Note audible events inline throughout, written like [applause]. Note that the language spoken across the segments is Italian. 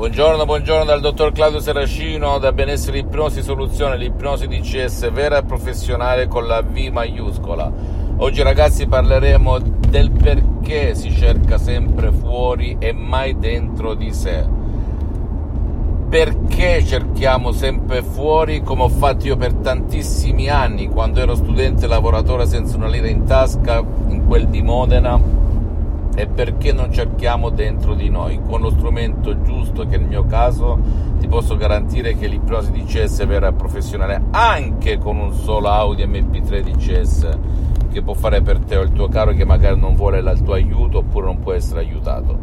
Buongiorno, buongiorno dal dottor Claudio Seracino da Benessere Ipnosi Soluzione, l'ipnosi DCS vera e professionale con la V maiuscola. Oggi ragazzi parleremo del perché si cerca sempre fuori e mai dentro di sé. Perché cerchiamo sempre fuori come ho fatto io per tantissimi anni quando ero studente lavoratore senza una lira in tasca in quel di Modena e perché non cerchiamo dentro di noi? Con lo strumento giusto che nel mio caso ti posso garantire che l'ipnosi DCS vera e professionale anche con un solo Audi MP3 DCS che può fare per te o il tuo caro che magari non vuole il tuo aiuto oppure non può essere aiutato.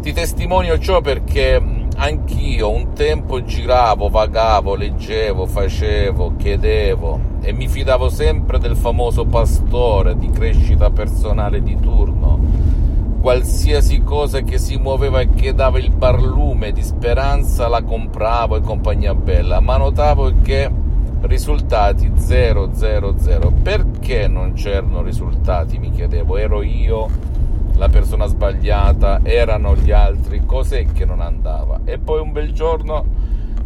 Ti testimonio ciò perché anch'io un tempo giravo, vagavo, leggevo, facevo, chiedevo e mi fidavo sempre del famoso pastore di crescita personale di turno qualsiasi cosa che si muoveva e che dava il barlume di speranza la compravo e compagnia bella, ma notavo che risultati 000. Perché non c'erano risultati? Mi chiedevo, ero io la persona sbagliata, erano gli altri, cos'è che non andava? E poi un bel giorno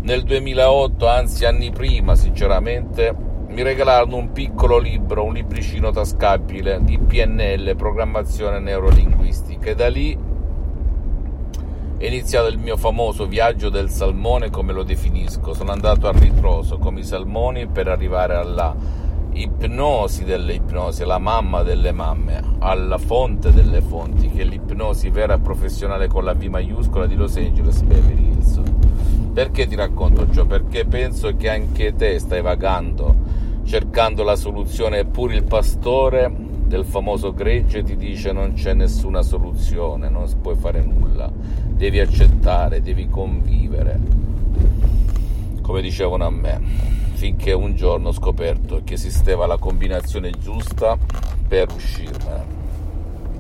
nel 2008, anzi anni prima, sinceramente, mi regalarono un piccolo libro, un libricino tascabile di PNL, programmazione neurolinguistica, e da lì è iniziato il mio famoso viaggio del salmone, come lo definisco. Sono andato a ritroso come i salmoni per arrivare alla ipnosi delle ipnosi, alla mamma delle mamme, alla fonte delle fonti, che è l'ipnosi vera e professionale con la V maiuscola di Los Angeles Beverly Hills. Perché ti racconto ciò? Perché penso che anche te stai vagando cercando la soluzione, eppure il pastore del famoso gregge ti dice non c'è nessuna soluzione, non puoi fare nulla, devi accettare, devi convivere, come dicevano a me, finché un giorno ho scoperto che esisteva la combinazione giusta per uscirmene.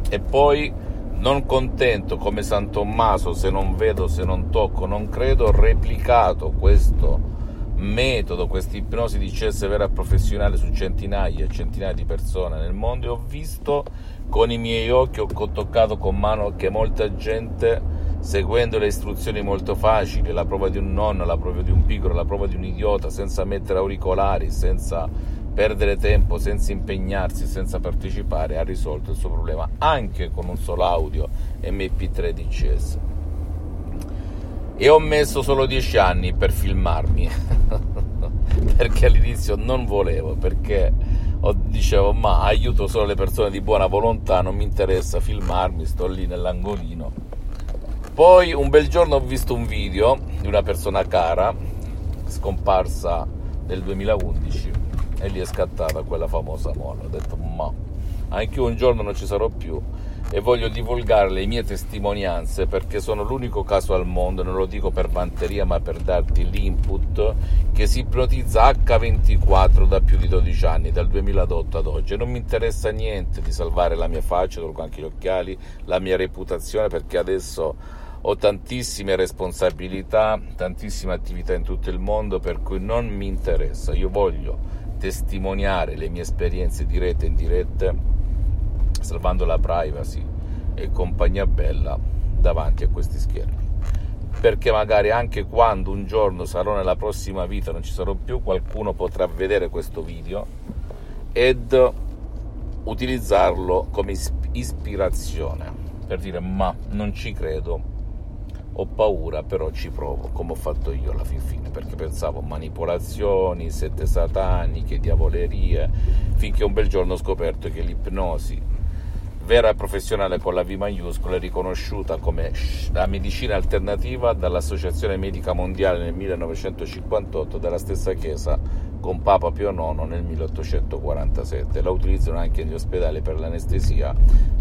E poi, non contento come San Tommaso, se non vedo, se non tocco, non credo, ho replicato questo metodo, questa ipnosi di CS vera professionale su centinaia e centinaia di persone nel mondo e ho visto con i miei occhi, ho toccato con mano che molta gente seguendo le istruzioni molto facili, la prova di un nonno, la prova di un piccolo, la prova di un idiota, senza mettere auricolari, senza perdere tempo, senza impegnarsi, senza partecipare, ha risolto il suo problema anche con un solo audio MP3 DCS e ho messo solo 10 anni per filmarmi. [laughs] Perché all'inizio non volevo perché dicevo ma aiuto solo le persone di buona volontà non mi interessa filmarmi sto lì nell'angolino. Poi un bel giorno ho visto un video di una persona cara scomparsa nel 2011 e lì è scattata quella famosa molla. Ho detto ma anche un giorno non ci sarò più e voglio divulgare le mie testimonianze perché sono l'unico caso al mondo, non lo dico per vanteria ma per darti l'input, che si ipnotizza H24 da più di 12 anni, dal 2008 ad oggi. E non mi interessa niente di salvare la mia faccia, tolgo anche gli occhiali, la mia reputazione perché adesso ho tantissime responsabilità, tantissime attività in tutto il mondo per cui non mi interessa. Io voglio testimoniare le mie esperienze dirette e indirette salvando la privacy e compagnia bella davanti a questi schermi. Perché magari anche quando un giorno sarò nella prossima vita, non ci sarò più, qualcuno potrà vedere questo video ed utilizzarlo come ispirazione per dire ma non ci credo, ho paura, però ci provo, come ho fatto io alla fin fine, perché pensavo manipolazioni, sette sataniche, diavolerie, finché un bel giorno ho scoperto che l'ipnosi vera e professionale con la V maiuscola è riconosciuta come la medicina alternativa dall'Associazione Medica Mondiale nel 1958 dalla stessa Chiesa con Papa Pio IX nel 1847. La utilizzano anche negli ospedali per l'anestesia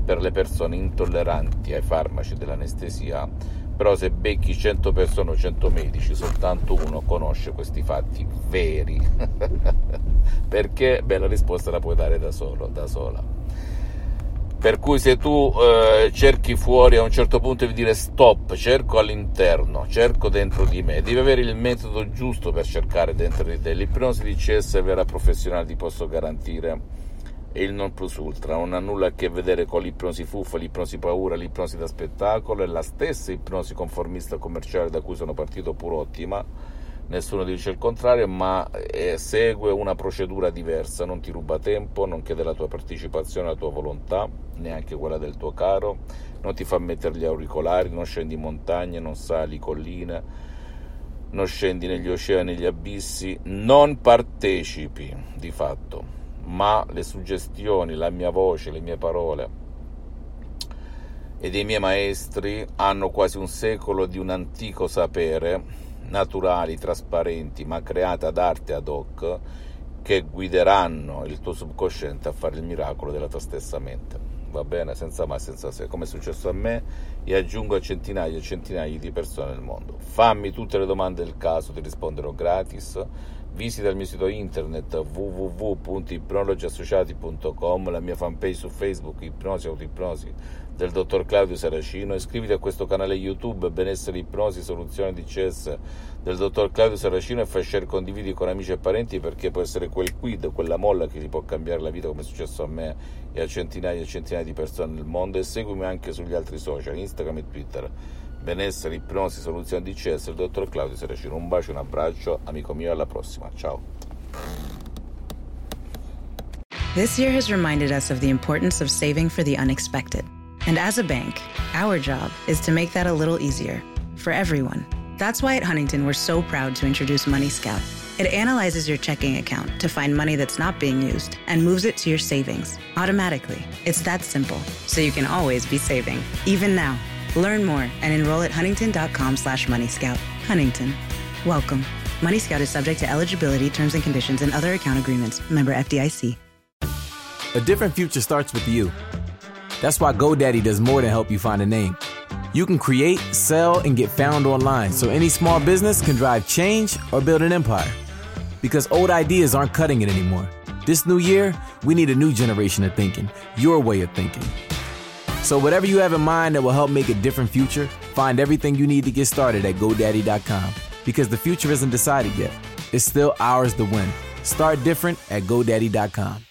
per le persone intolleranti ai farmaci dell'anestesia, però se becchi 100 persone o 100 medici, soltanto uno conosce questi fatti veri. [laughs] Perché? Beh, la risposta la puoi dare da solo, da sola. Per cui se tu eh, cerchi fuori a un certo punto devi dire stop, cerco all'interno, cerco dentro di me, devi avere il metodo giusto per cercare dentro di te. L'ipnosi di CS vera professionale ti posso garantire è il non plus ultra, non ha nulla a che vedere con l'ipnosi fuffa, l'ipnosi paura, l'ipnosi da spettacolo, è la stessa ipnosi conformista commerciale da cui sono partito pur ottima. Nessuno dice il contrario, ma eh, segue una procedura diversa, non ti ruba tempo, non chiede la tua partecipazione, la tua volontà, neanche quella del tuo caro, non ti fa mettere gli auricolari, non scendi montagne, non sali colline, non scendi negli oceani, negli abissi, non partecipi di fatto, ma le suggestioni, la mia voce, le mie parole e dei miei maestri hanno quasi un secolo di un antico sapere naturali, trasparenti, ma create ad arte ad hoc, che guideranno il tuo subconsciente a fare il miracolo della tua stessa mente. Va bene, senza mai, senza se, come è successo a me e aggiungo a centinaia e centinaia di persone nel mondo. Fammi tutte le domande del caso, ti risponderò gratis. Visita il mio sito internet www.ipnologiassociati.com, la mia fanpage su Facebook, Ipnosi Autoipnosi del dottor Claudio Saracino. Iscriviti a questo canale YouTube Benessere Ipnosi Soluzione di CES del dottor Claudio Saracino e fai share condividi con amici e parenti perché può essere quel quid, quella molla che ti può cambiare la vita come è successo a me e a centinaia e centinaia di persone nel mondo e seguimi anche sugli altri social, Instagram e Twitter. Benessere, ipnosi, soluzione di CS, il dottor Claudio Saracino. Un bacio, un abbraccio, amico mio, alla prossima. Ciao. This year has reminded us of the importance of saving for the unexpected. And as a bank, our job is to make that a little easier for everyone. That's why at Huntington, we're so proud to introduce Money Scout. It analyzes your checking account to find money that's not being used and moves it to your savings automatically. It's that simple, so you can always be saving, even now. Learn more and enroll at huntington.com slash moneyscout. Huntington. Welcome. Money Scout is subject to eligibility, terms and conditions, and other account agreements. Member FDIC. A different future starts with you. That's why GoDaddy does more than help you find a name. You can create, sell, and get found online so any small business can drive change or build an empire. Because old ideas aren't cutting it anymore. This new year, we need a new generation of thinking, your way of thinking. So, whatever you have in mind that will help make a different future, find everything you need to get started at GoDaddy.com. Because the future isn't decided yet, it's still ours to win. Start different at GoDaddy.com.